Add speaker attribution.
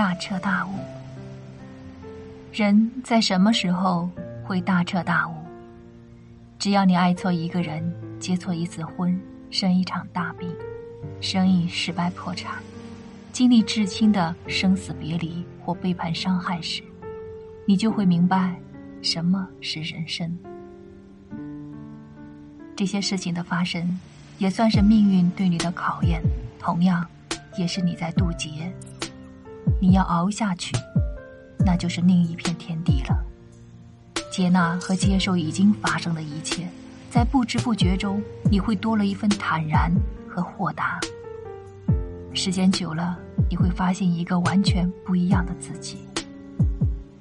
Speaker 1: 大彻大悟。人在什么时候会大彻大悟？只要你爱错一个人，结错一次婚，生一场大病，生意失败破产，经历至亲的生死别离或背叛伤害时，你就会明白什么是人生。这些事情的发生，也算是命运对你的考验，同样，也是你在渡劫。你要熬下去，那就是另一片天地了。接纳和接受已经发生的一切，在不知不觉中，你会多了一份坦然和豁达。时间久了，你会发现一个完全不一样的自己。